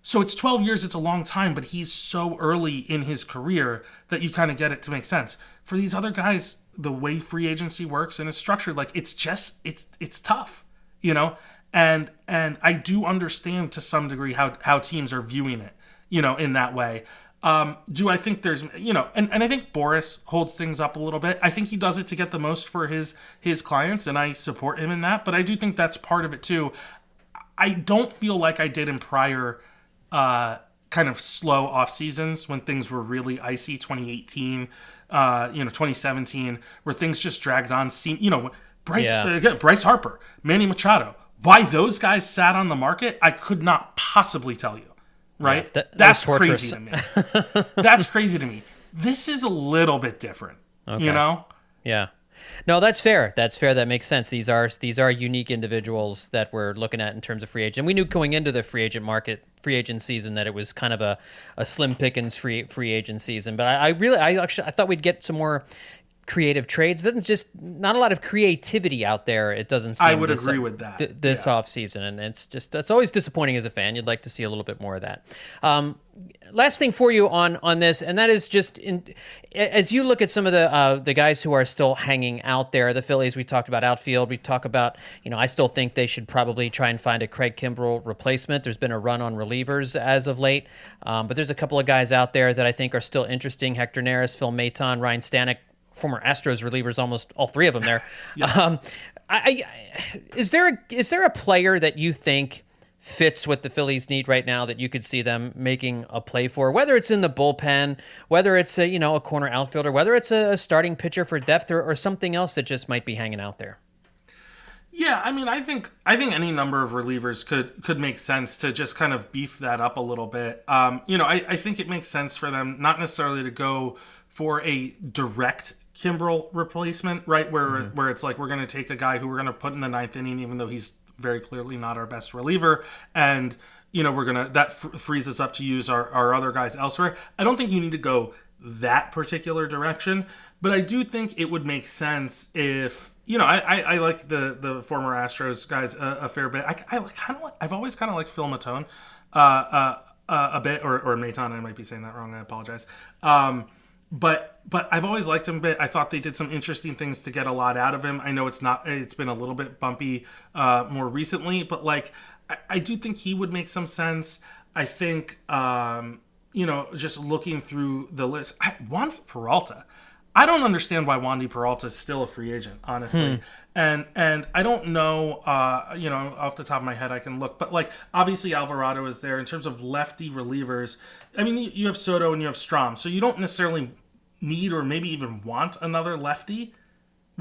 So it's 12 years, it's a long time, but he's so early in his career that you kind of get it to make sense. For these other guys, the way free agency works and is structured, like it's just it's it's tough, you know? And and I do understand to some degree how how teams are viewing it, you know, in that way. Um, do I think there's you know, and, and I think Boras holds things up a little bit. I think he does it to get the most for his his clients, and I support him in that, but I do think that's part of it too. I don't feel like I did in prior uh, kind of slow off seasons when things were really icy 2018 uh, you know 2017 where things just dragged on seem you know Bryce
Yeah.
uh, again, Bryce Harper Manny Machado. Why those guys sat on the market I could not possibly tell you right?
Yeah, that- that
that's
was
crazy to me. That's crazy to me. This is a little bit different you know?
Yeah. No, that's fair. That's fair. That makes sense. These are these are unique individuals that we're looking at in terms of free agent. We knew going into the free agent market, free agent season, that it was kind of a, a slim pickings free free agent season. But I, I really, I actually, I thought we'd get some more creative trades. Doesn't just not a lot of creativity out there. It doesn't. seem
I would
this,
agree with that.
th- this
Yeah.
off season, and it's just that's always disappointing as a fan. You'd like to see a little bit more of that. Um, last thing for you on on this, and that is just in as you look at some of the uh, the guys who are still hanging out there. The Phillies, we talked about outfield. We talk about you know I still think they should probably try and find a Craig Kimbrel replacement. There's been a run on relievers as of late, um, but there's a couple of guys out there that I think are still interesting. Hector Neris, Phil Maton, Ryne Stanek. Former Astros relievers, almost all three of them there. um, I, I, is there a, is there a player that you think fits what the Phillies need right now that you could see them making a play for, whether it's in the bullpen, whether it's a you know a corner outfielder, whether it's a, a starting pitcher for depth or, or something else that just might be hanging out there.
Yeah, I mean, I think I think any number of relievers could could make sense to just kind of beef that up a little bit. Um, you know, I, I think it makes sense for them not necessarily to go for a direct Kimbrel replacement, right? Where where it's like we're going to take a guy who we're going to put in the ninth inning, even though he's very clearly not our best reliever, and you know we're gonna that f- frees us up to use our, our other guys elsewhere. I don't think you need to go that particular direction, but I do think it would make sense if you know, I, I, I like the the former Astros guys a, a fair bit. I, I kind of like, I've always kind of liked Phil Matone uh, uh, uh, a bit, or or Maton. I might be saying that wrong. I apologize. Um, but but I've always liked him a bit. I thought they did some interesting things to get a lot out of him. I know it's not. It's been a little bit bumpy uh, more recently, but like I, I do think he would make some sense. I think um, you know, just looking through the list, I, Wandy Peralta. I don't understand why Wandy Peralta is still a free agent, honestly. And and I don't know, uh, you know, off the top of my head, I can look, but like obviously Alvarado is there in terms of lefty relievers. I mean, you- you have Soto and you have Strahm, so you don't necessarily need or maybe even want another lefty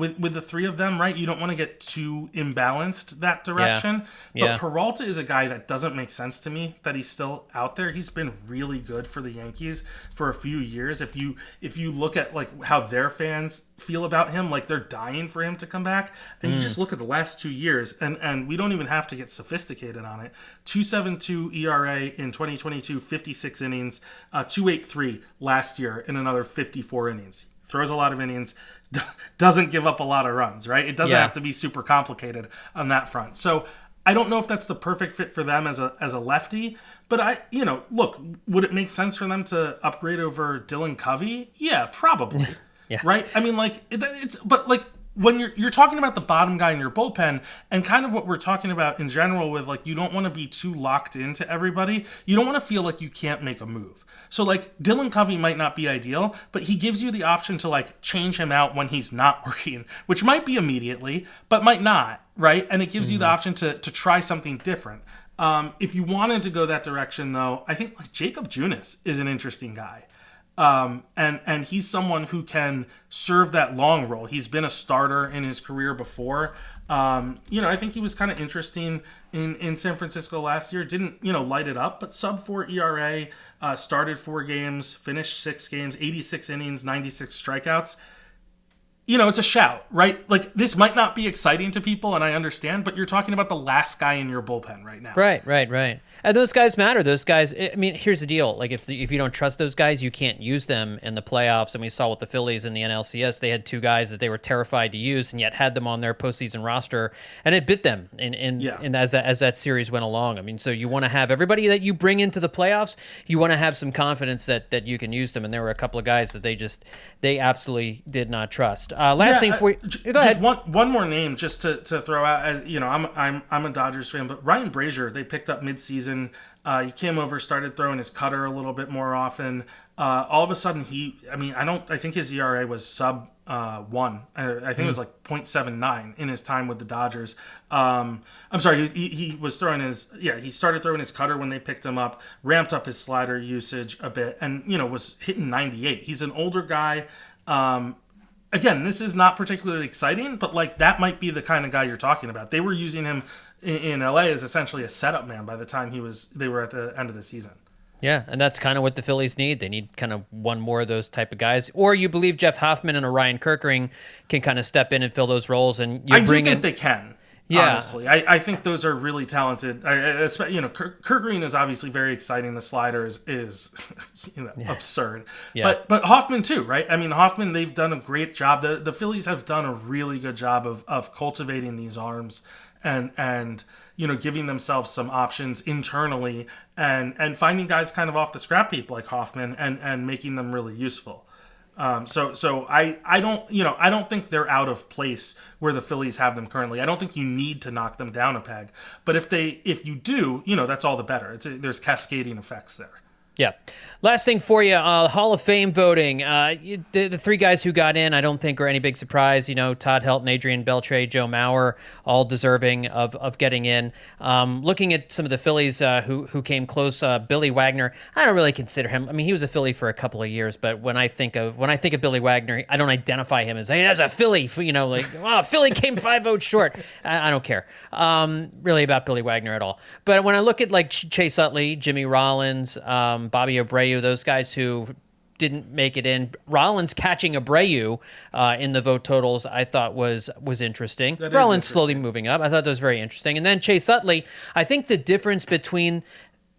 with with the three of them, right? You don't want to get too imbalanced that direction. Yeah. But
Yeah.
Peralta is a guy that doesn't make sense to me that he's still out there. He's been really good for the Yankees for a few years. If you if you look at like how their fans feel about him, like they're dying for him to come back. And you just look at the last two years, and and we don't even have to get sophisticated on it. Two seven two ERA in 2022, 56 innings, uh, two eight three last year in another 54 innings throws a lot of innings, doesn't give up a lot of runs, right? It doesn't
Yeah.
have to be super complicated on that front. So I don't know if that's the perfect fit for them as a as a lefty, but I, you know, look, would it make sense for them to upgrade over Dylan Covey? Yeah, probably.
Yeah.
Right? I mean, like it, it's but like when you're you're talking about the bottom guy in your bullpen and kind of what we're talking about in general with like you don't want to be too locked into everybody. You don't want to feel like you can't make a move. So like Dylan Covey might not be ideal, but he gives you the option to like change him out when he's not working, which might be immediately, but might not, right? And it gives you the option to to try something different. Um, if you wanted to go that direction, though, I think like Jacob Junis is an interesting guy um, and and he's someone who can serve that long role. He's been a starter in his career before. Um, you know, I think he was kind of interesting in in San Francisco last year. Didn't you know light it up, but sub four ERA. Uh, started four games, finished six games, eighty six innings, ninety six strikeouts. you know, it's a shout, right? Like this might not be exciting to people, and I understand, but you're talking about the last guy in your bullpen right now.
Right, right, right. And those guys matter. Those guys. I mean, here's the deal. Like if if you don't trust those guys, you can't use them in the playoffs. And we saw with the Phillies in the NLCS, they had two guys that they were terrified to use, and yet had them on their postseason roster, and it bit them. In in,
Yeah.
in as that as that series went along. I mean, so you want to have everybody that you bring into the playoffs. You want to have some confidence that that you can use them. And there were a couple of guys that they just they absolutely did not trust. Uh, last
Yeah,
thing for you.
j-
Go
just
ahead.
one one more name just to, to throw out. You know, I'm I'm I'm a Dodgers fan, but Ryan Brasier they picked up midseason. Uh, he came over, started throwing his cutter a little bit more often. Uh, all of a sudden, he. I mean, I don't. I think his ERA was sub uh, one. Uh, I think it was
Hmm.
like 0.79 in his time with the Dodgers. Um, I'm sorry, he, he was throwing his. Yeah, he started throwing his cutter when they picked him up, ramped up his slider usage a bit, and you know was hitting 98. He's an older guy. Um, again, this is not particularly exciting, but like that might be the kind of guy you're talking about. They were using him in, in LA is essentially a setup man by the time he was they were at the end of the season.
Yeah, and that's kind of what the Phillies need. They need kind of one more of those type of guys. Or you believe Jeff Hoffman and Orion Kerkering can kind of step in and fill those roles, and you
I do think
in.
they can.
Yeah.
Honestly, I, I think those are really talented. I, I, you know, Kirk, Kerkering is obviously very exciting. The slider is, is you know, absurd.
Yeah.
But but Hoffman too, right? I mean, Hoffman they've done a great job. The the Phillies have done a really good job of of cultivating these arms and and you know giving themselves some options internally and and finding guys kind of off the scrap heap like Hoffman and and making them really useful. Um, so so I I don't you know I don't think they're out of place where the Phillies have them currently. I don't think you need to knock them down a peg. But if they if you do, you know that's all the better. It's there's cascading effects there.
Yeah. Last thing for you, uh, Hall of Fame voting. Uh, you, the, the three guys who got in, I don't think are any big surprise. You know, Todd Helton, Adrian Beltre, Joe Mauer, all deserving of, of getting in. Um, looking at some of the Phillies uh, who who came close, uh, Billy Wagner. I don't really consider him. I mean, he was a Philly for a couple of years, but when I think of when I think of Billy Wagner, I don't identify him as hey, that's a Philly. You know, like wow, Philly came five votes short. I, I don't care um, really about Billy Wagner at all. But when I look at like Ch- Chase Utley, Jimmy Rollins, um, Bobby Abreu, those guys who didn't make it in. Rollins catching Abreu uh, in the vote totals, I thought was was interesting.
is
Rollins slowly moving up. I thought that was very interesting. And then Chase Utley, I think the difference between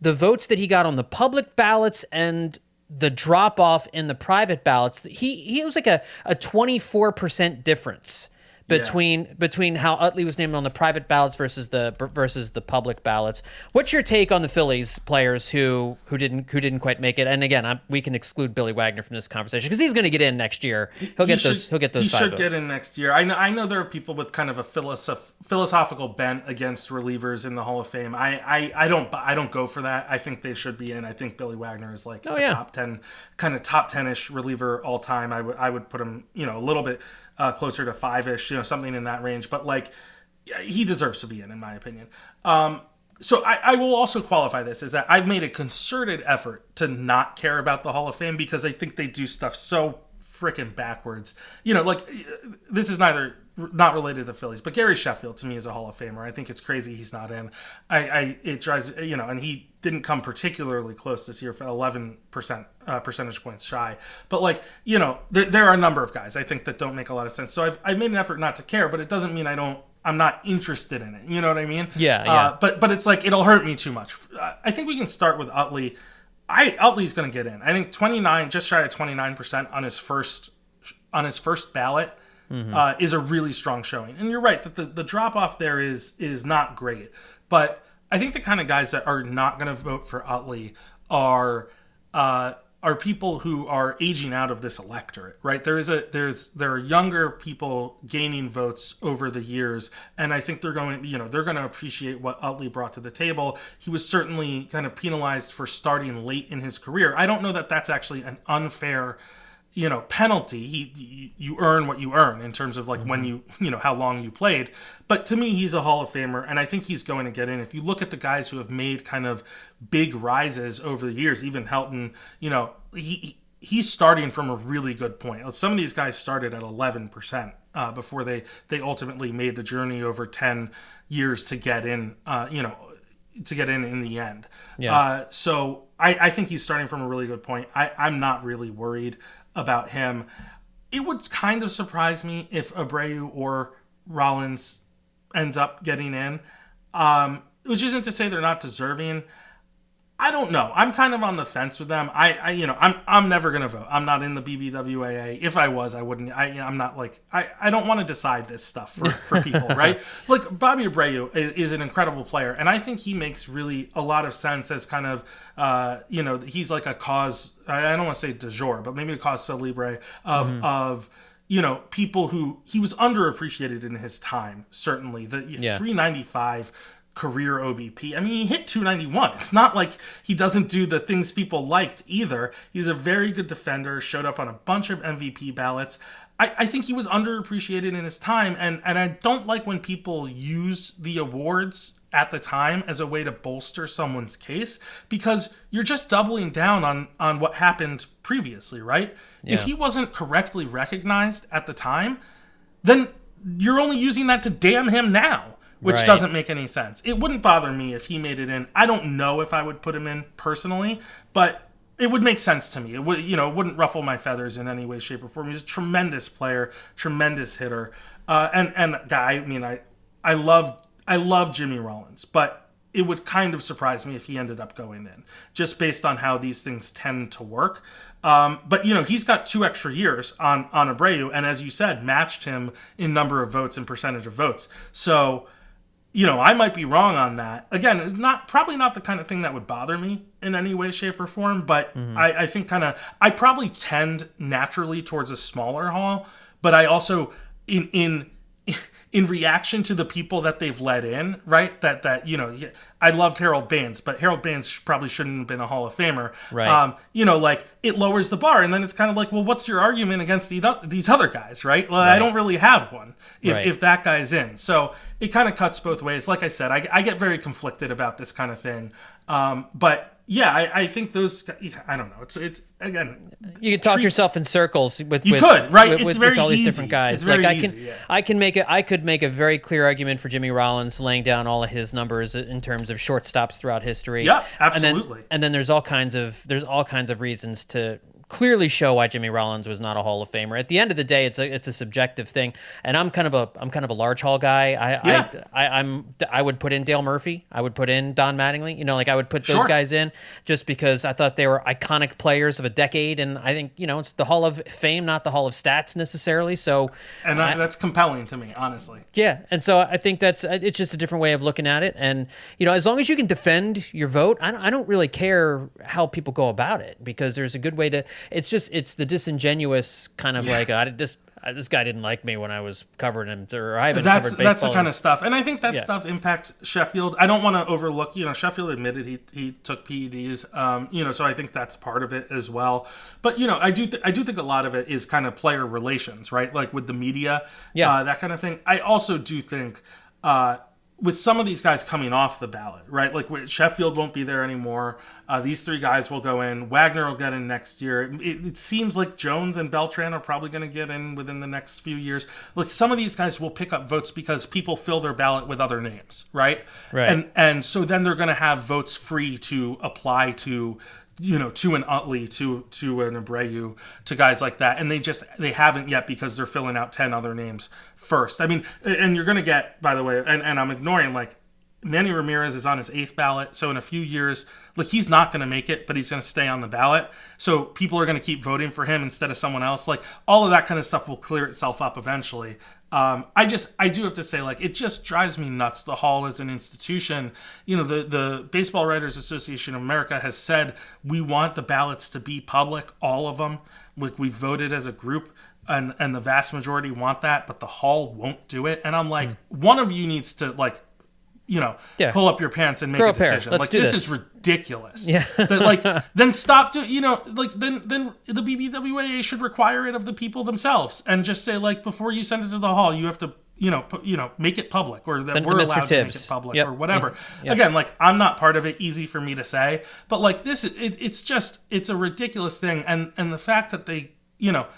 the votes that he got on the public ballots and the drop off in the private ballots, he he was like a a twenty four percent difference between between how Utley was named on the private ballots versus the versus the public ballots. What's your take on the Phillies players who who didn't who didn't quite make it? And again, I'm, we can exclude Billy Wagner from this conversation because he's going to get in next year. He'll get
He
those.
should-
He'll get those.
He should
votes.
get in next year. I know. I know there are people with kind of a philosoph- philosophical bent against relievers in the Hall of Fame. I, I, I don't. I don't go for that. I think they should be in. I think Billy Wagner is like
Oh,
a
yeah.
top ten, kind of top ten ish reliever all time. I would. I would put him. You know, a little bit uh, closer to five ish. You know, something in that range. But like, he deserves to be in, in my opinion. Um, so I, I will also qualify this is that I've made a concerted effort to not care about the Hall of Fame because I think they do stuff so freaking backwards. You know, like this is neither not related to the Phillies, but Gary Sheffield to me is a Hall of Famer. I think it's crazy he's not in. I, I it drives you know, and he didn't come particularly close this year for 11 percent uh, percentage points shy. But like you know, there, there are a number of guys I think that don't make a lot of sense. So I've I've made an effort not to care, but it doesn't mean I don't. I'm not interested in it. You know what I mean?
Yeah,
Uh,
yeah.
but but it's like it'll hurt me too much. Uh, I think we can start with Utley. I Utley's going to get in. I think 29, just shy of 29 percent on his first on his first ballot uh, is a really strong showing. And you're right that the, the drop off there is is not great. But I think the kind of guys that are not going to vote for Utley are uh, are people who are aging out of this electorate, right? There is a there's there are younger people gaining votes over the years, and I think they're going, you know, they're going to appreciate what Utley brought to the table. He was certainly kind of penalized for starting late in his career. I don't know that that's actually an unfair you know penalty he you- earn what you earn in terms of like when you you know how long you played. But to me he's a hall of famer and i think he's going to get in. If you look at the guys who have made kind of big rises over the years even helton you know he he- he's starting from a really good point. Some of these guys started at 11% uh, before they they ultimately made the journey over 10 years to get in uh, you know to get in in the end.
Yeah.
uh, so I, I think he's starting from a really good point. I, I'm not really worried about him. it would kind of surprise me if Abreu or Rollins ends up getting in. Um, which isn't to say they're not deserving. I don't know. I'm kind of on the fence with them. I, I you know, I'm I'm never gonna vote. I'm not in the BBWAA. If I was, I wouldn't. I, I'm not like I, I don't want to decide this stuff for, for people, right? Like Bobby Abreu is, is, an incredible player, and I think he makes really a lot of sense as kind of, uh, you know, he's like a cause. I don't want to say de jour, but maybe a cause celebre of mm-hmm. of you know people who he was underappreciated in his time. Certainly, the yeah. 395 career OBP. I mean, he hit 291. It's not like he doesn't do the things people liked either. He's a very good defender, showed up on a bunch of MVP ballots. I, I think he was underappreciated in his time, and, and I don't like when people use the awards at the time as a way to bolster someone's case because you're just doubling down on on what happened previously, right? Yeah. If he wasn't correctly recognized at the time, then you're only using that to damn him now which right. doesn't make any sense. It wouldn't bother me if he made it in. I don't know if I would put him in personally, but it would make sense to me. It would, you know, it wouldn't ruffle my feathers in any way, shape, or form. He's a tremendous player, tremendous hitter, uh, and and guy. I mean, I I love I love Jimmy Rollins, but it would kind of surprise me if he ended up going in, just based on how these things tend to work. Um, but you know, he's got two extra years on on Abreu, and as you said, matched him in number of votes and percentage of votes. So you know, I might be wrong on that. Again, it's not probably not the kind of thing that would bother me in any way, shape, or form. But mm-hmm. I, I think kind of I probably tend naturally towards a smaller hall. But I also in in in reaction to the people that they've let in, right? That that you know, I loved Harold Baines, but Harold Baines probably shouldn't have been a Hall of Famer,
right?
Um, you know, like it lowers the bar, and then it's kind of like, well, what's your argument against the, these other guys, right? Well, right. I don't really have one if right. if that guy's in, so it kind of cuts both ways. Like I said, I, I get very conflicted about this kind of thing, um, but yeah, I, I, think those. I don't know. It's it's again.
You can talk treats, yourself in circles with.
You
with,
could right.
With,
it's
with,
very
with all these
easy.
different guys.
It's
like
I
can,
yeah.
I can make it. I could make a very clear argument for Jimmy Rollins laying down all of his numbers in terms of shortstops throughout history.
Yeah, absolutely.
And then, and then there's all kinds of there's all kinds of reasons to clearly show why Jimmy Rollins was not a Hall of Famer. At the end of the day, it's a it's a subjective thing, and I'm kind of a I'm kind of a large hall guy. I yeah. I, I am I would put in Dale Murphy. I would put in Don Mattingly. You know, like I would put those sure. guys in just because I thought they were iconic players of a decade, and I think you know it's the Hall of Fame, not the Hall of Stats necessarily. So,
and I, that's compelling to me, honestly.
Yeah, and so I think that's it's just a different way of looking at it, and you know, as long as you can defend your vote, I don't, I don't really care how people go about it because there's a good way to. It's just it's the disingenuous kind of yeah. like I this this guy didn't like me when I was covering him, or I haven't
that's,
covered baseball.
That's the kind of stuff, and I think that yeah. stuff impacts Sheffield. I don't want to overlook, you know, Sheffield admitted he he took PEDs, um, you know, so I think that's part of it as well. But you know, I do th- I do think a lot of it is kind of player relations, right? Like with the media, yeah, uh, that kind of thing. I also do think. Uh, with some of these guys coming off the ballot, right? Like Sheffield won't be there anymore. Uh, these three guys will go in. Wagner will get in next year. It, it seems like Jones and Beltran are probably going to get in within the next few years. Like some of these guys will pick up votes because people fill their ballot with other names, right?
Right.
And and so then they're going to have votes free to apply to you know, to an Utley, to to an Abreu, to guys like that, and they just they haven't yet because they're filling out ten other names first. I mean, and you're gonna get, by the way, and, and I'm ignoring like Manny Ramirez is on his eighth ballot, so in a few years, like he's not to make it, but he's to stay on the ballot. So people are to keep voting for him instead of someone else. Like all of that kind of stuff will clear itself up eventually. Um, I just I do have to say like it just drives me nuts. The hall as an institution, you know, the the Baseball Writers Association of America has said we want the ballots to be public, all of them. Like we voted as a group, and and the vast majority want that, but the hall won't do it. And I'm like, mm. one of you needs to like you know, yeah. pull up your pants and make Grow a decision. like this, this, is ridiculous.
Yeah.
that, like then stop do you know like then then the BBWAA should require it of the people themselves and just say like before you send it to the hall you have to you know put, you know make it public or that send we're allowed Tibbs. to make it public yep. or whatever. Yep. Again, like I'm not part of it. Easy for me to say, but like this, it, it's just it's a ridiculous thing, and and the fact that they you know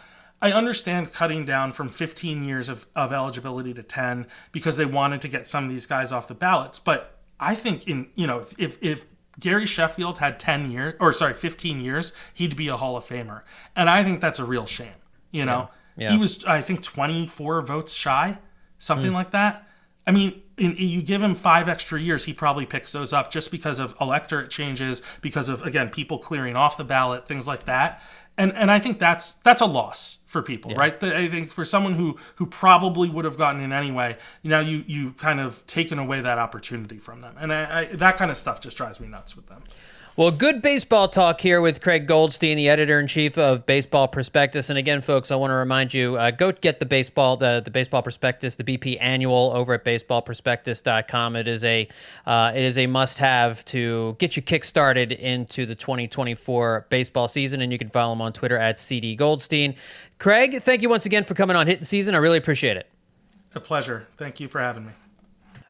I understand cutting down from 15 years of, of eligibility to 10 because they wanted to get some of these guys off the ballots. But I think in you know if if, if Gary Sheffield had 10 years or sorry 15 years, he'd be a Hall of Famer, and I think that's a real shame. You know.
Yeah.
He was, I think, 24 votes shy, something
Hmm.
like that. I mean, in, you give him five extra years, he probably picks those up just because of electorate changes, because of again people clearing off the ballot, things like that. And and I think that's that's a loss for people, right? The- I think for someone who who probably would have gotten in anyway, you know, you you kind of taken away that opportunity from them, and I, I, that kind of stuff just drives me nuts with them.
Well, good baseball talk here with Craig Goldstein, the editor in chief of Baseball Prospectus. And again, folks, I want to remind you: uh, go get the baseball, the the Baseball Prospectus, the BP Annual over at baseballprospectus.com. It is a uh, it is a must have to get you kick started into the 2024 baseball season. And you can follow him on Twitter at CD Goldstein. Craig, thank you once again for coming on Hittin' Season. I really appreciate it.
A pleasure. Thank you for having me.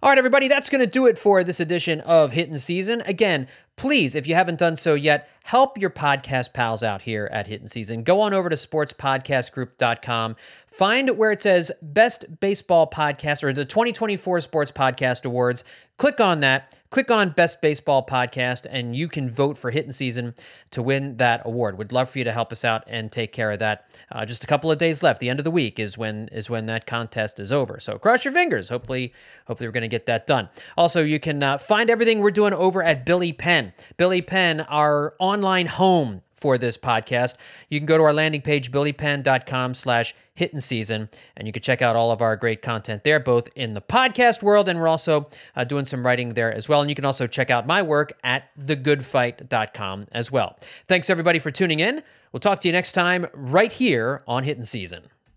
All right, everybody, that's going to do it for this edition of Hittin' Season. Again, please, if you haven't done so yet, help your podcast pals out here at Hittin' Season. Go on over to sportspodcastgroup.com. Find where it says Best Baseball Podcast or the 2024 Sports Podcast Awards. Click on that. Click on Best Baseball Podcast, and you can vote for Hittin' Season to win that award. Would love for you to help us out and take care of that. Uh, just a couple of days left. The end of the week is when is when that contest is over. So cross your fingers. Hopefully, hopefully we're going to get that done. Also, you can uh, find everything we're doing over at Billy Penn. Billy Penn, our online home for this podcast. You can go to our landing page, billypenn.com slash hittin' season, and you can check out all of our great content there, both in the podcast world, and we're also uh, doing some writing there as well. And you can also check out my work at thegoodfight.com as well. Thanks, everybody, for tuning in. We'll talk to you next time right here on Hittin' Season.